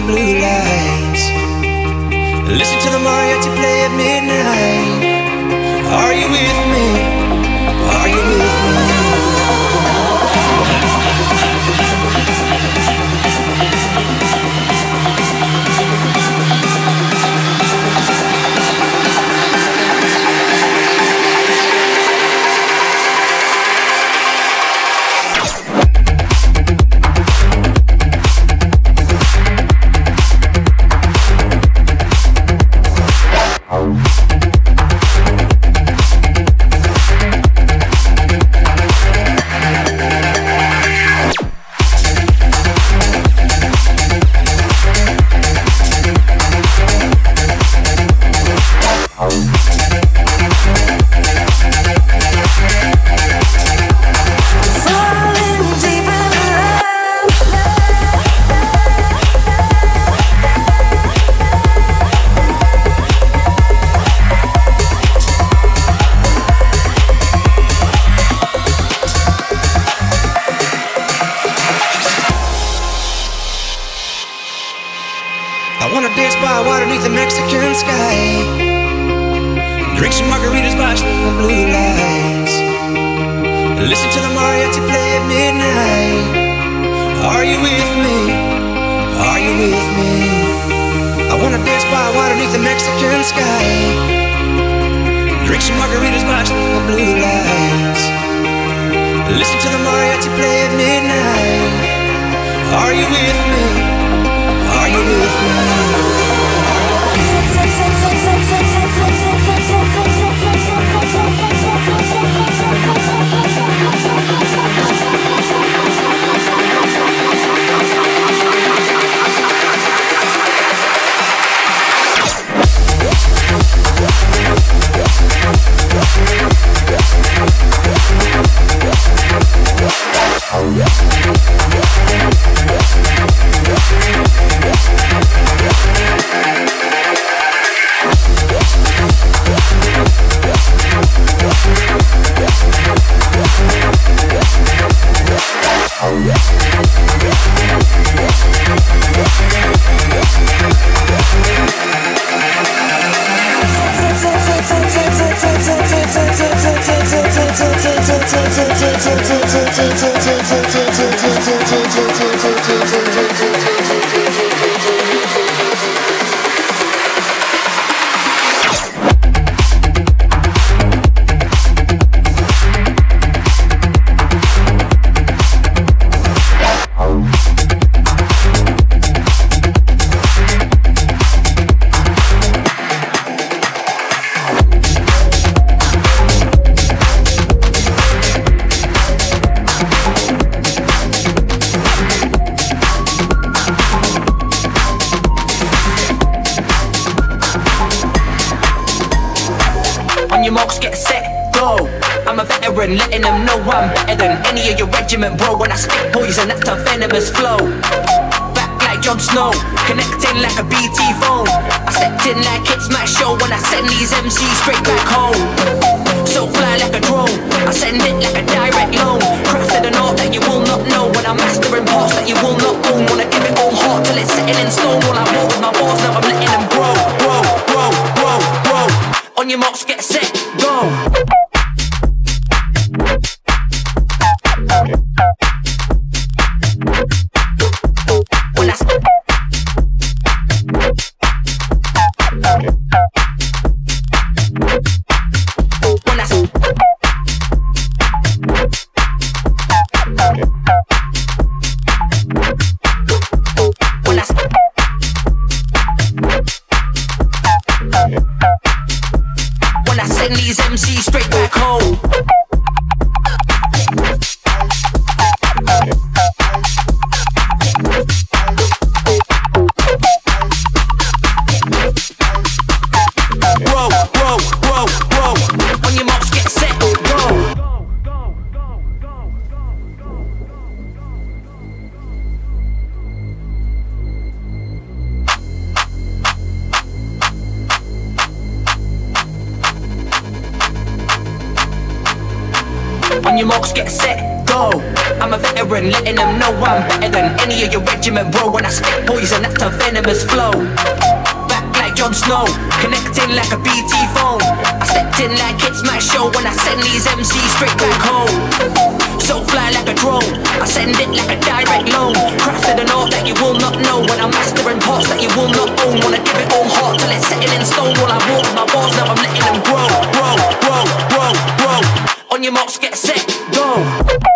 the blue lights. Listen to the mariachi play at midnight. Are you with me? the mariachi play at midnight? Are you with marks, get set, go. I'm a veteran, letting them know I'm better than any of your regiment, bro. When I spit poison, that's a venomous flow. Back like Jon Snow, connecting like a BT phone. I stepped in like it's my show when I send these MCs straight back home. So fly like a drone, I send it like a direct loan. Crafted an art that you will not know when I'm mastering parts that you will not own. Wanna give it all heart till it's setting in stone. All I want with my bars now I'm letting them grow on your marks, get set, go. When your marks get set, go. I'm a veteran, letting them know I'm better than any of your regiment, bro. When I spit poison, that's a venomous flow. Back like Jon Snow, connecting like a BT phone. I stepped in like it's my show when I send these MCs straight back home. So fly like a drone, I send it like a direct loan. Crafted an art that you will not know. When I'm mastering parts that you will not own. Wanna give it all heart till it's setting in stone. While I walk my bars, now I'm letting them grow, grow, grow, grow, grow. When your marks get set, go.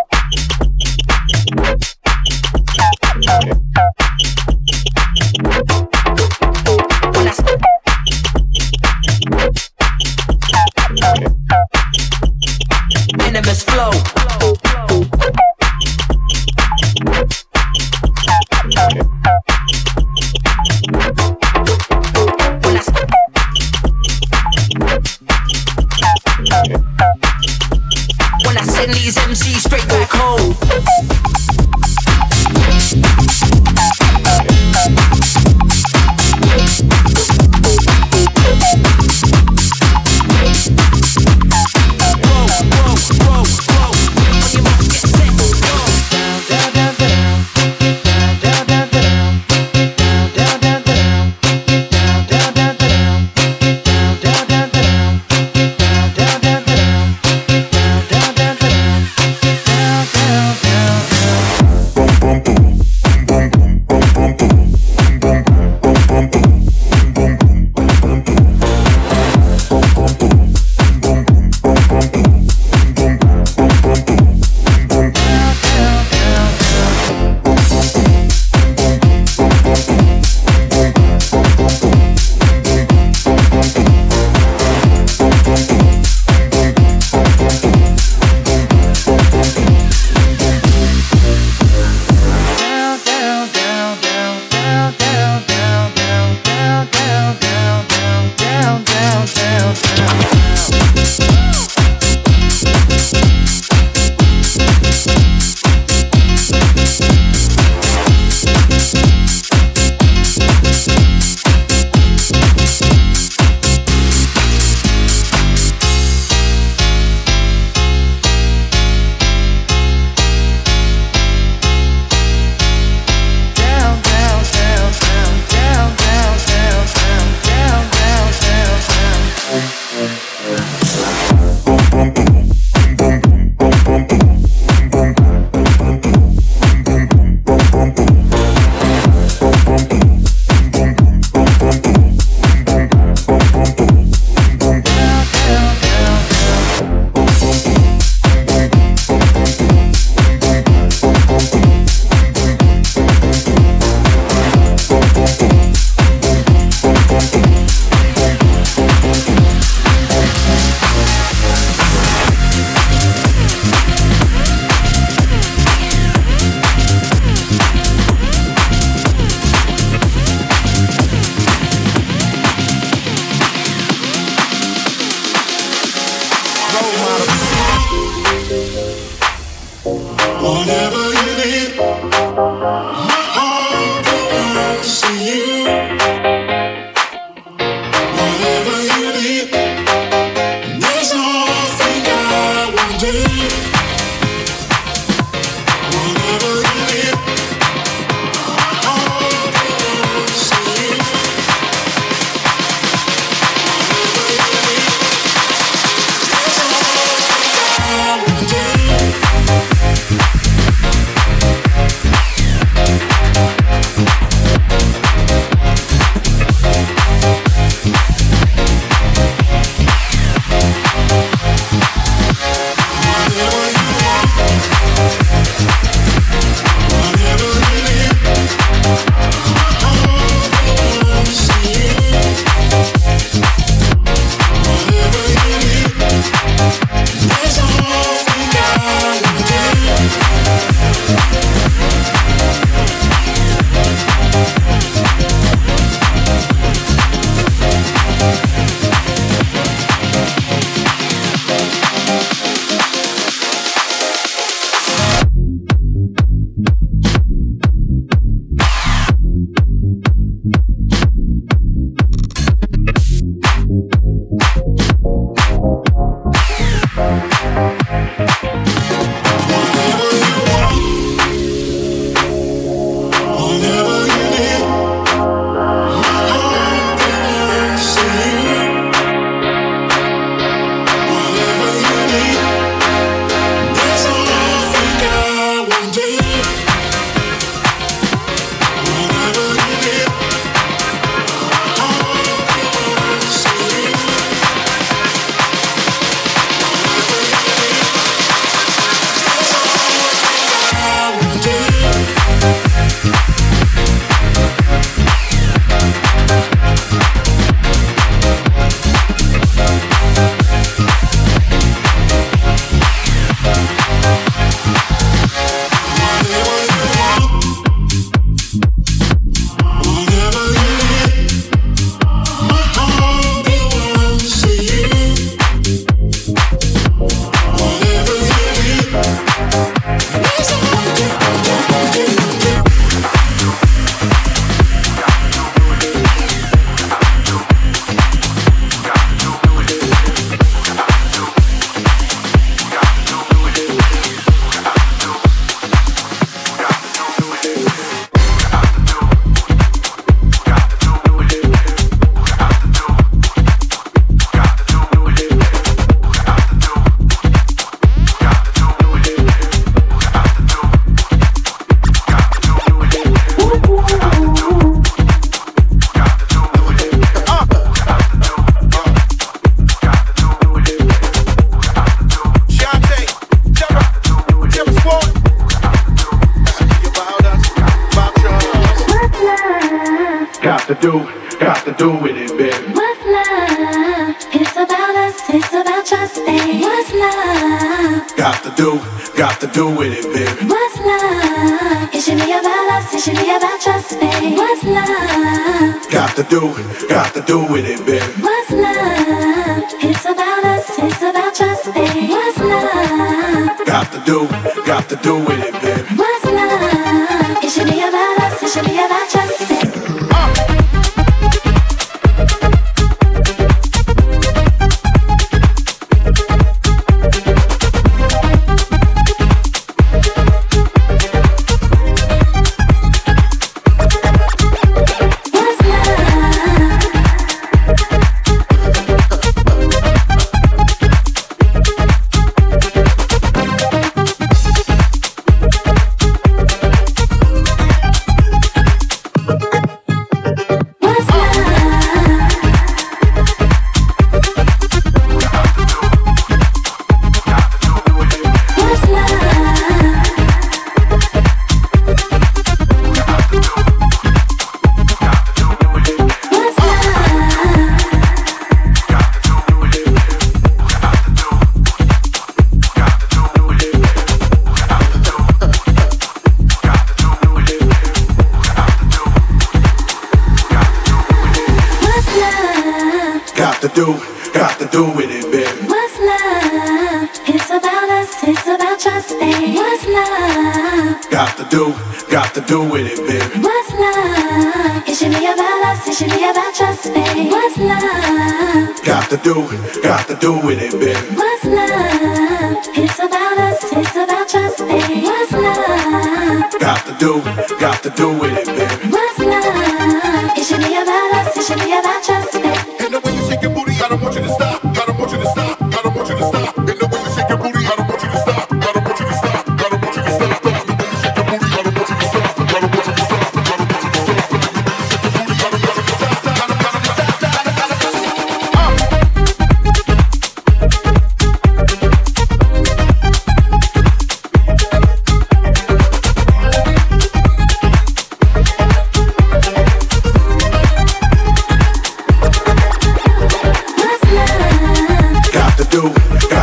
do.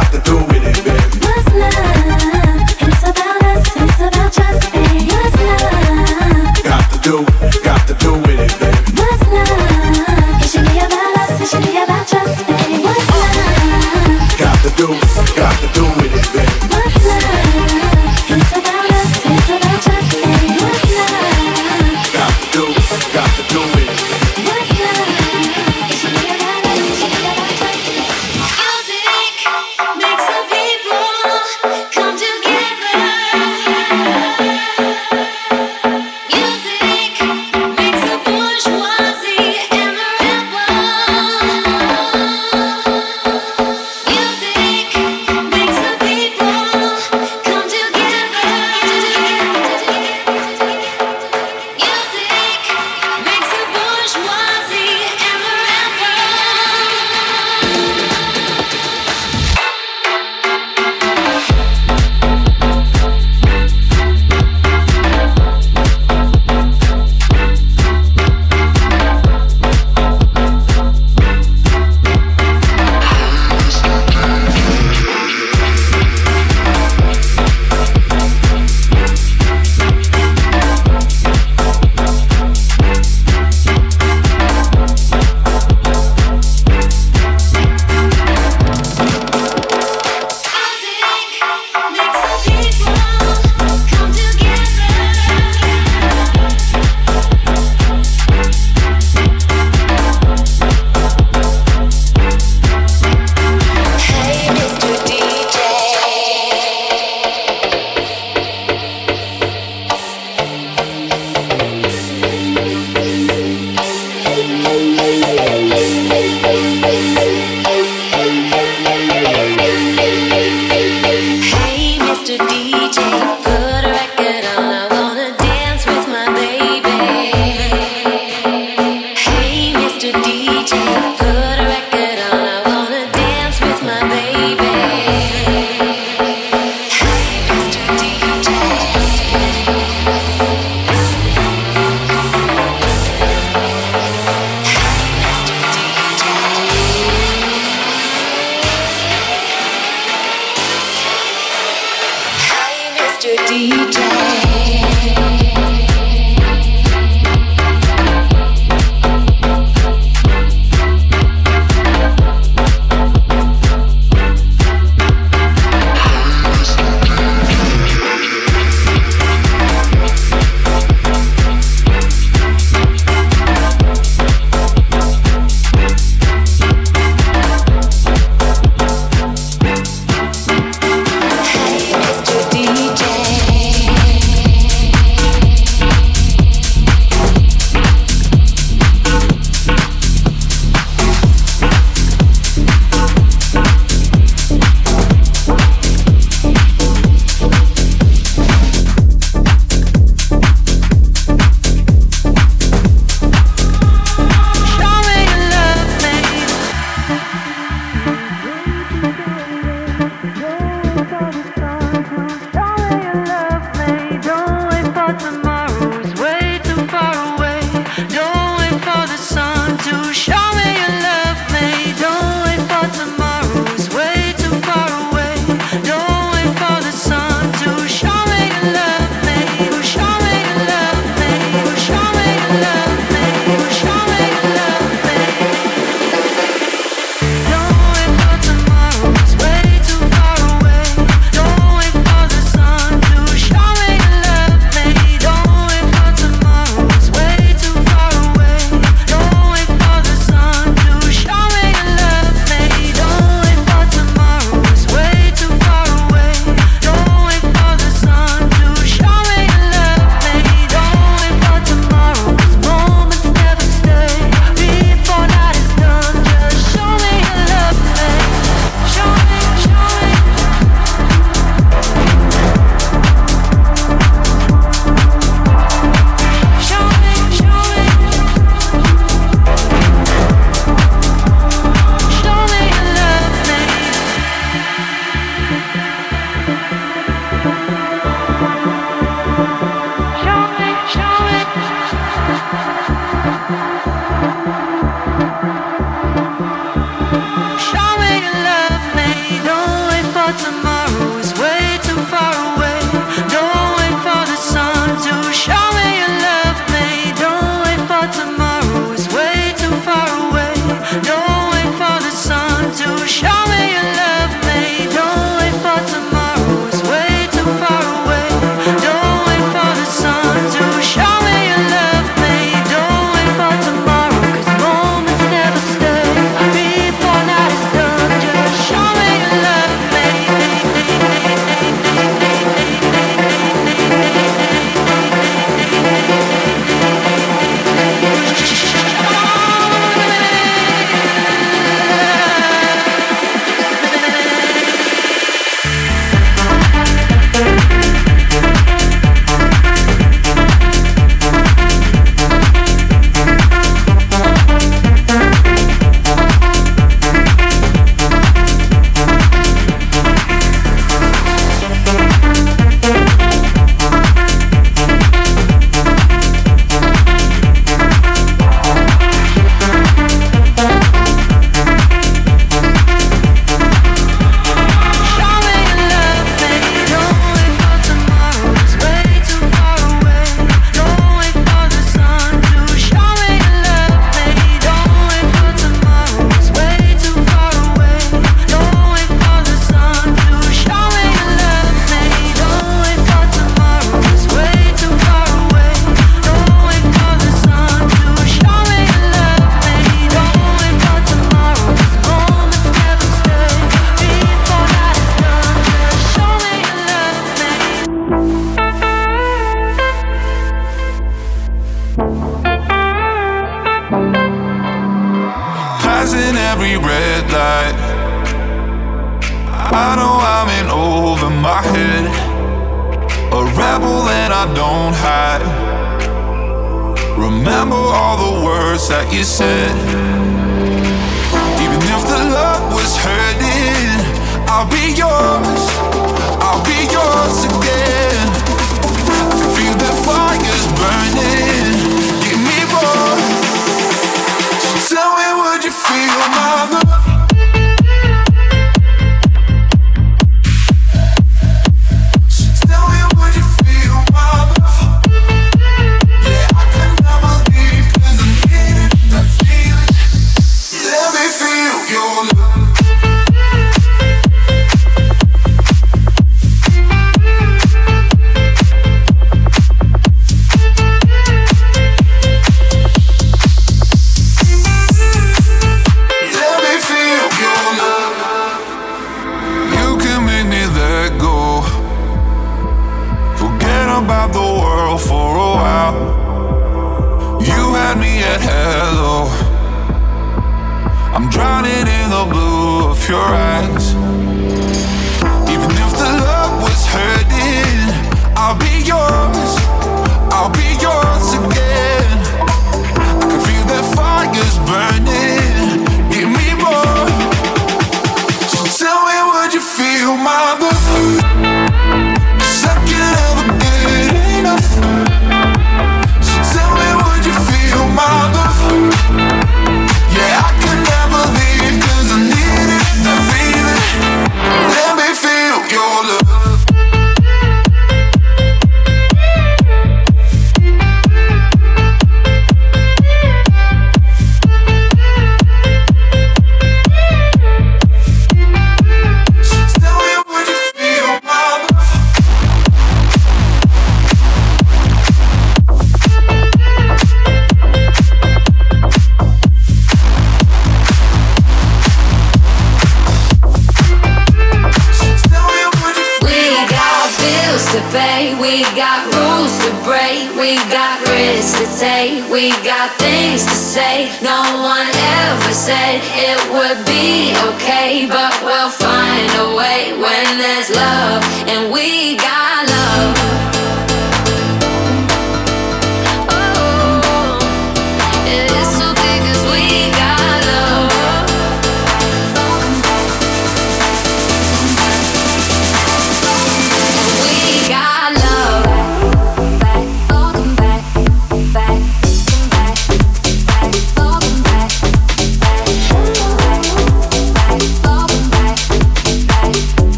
Your eyes.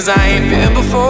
Cause I ain't been before.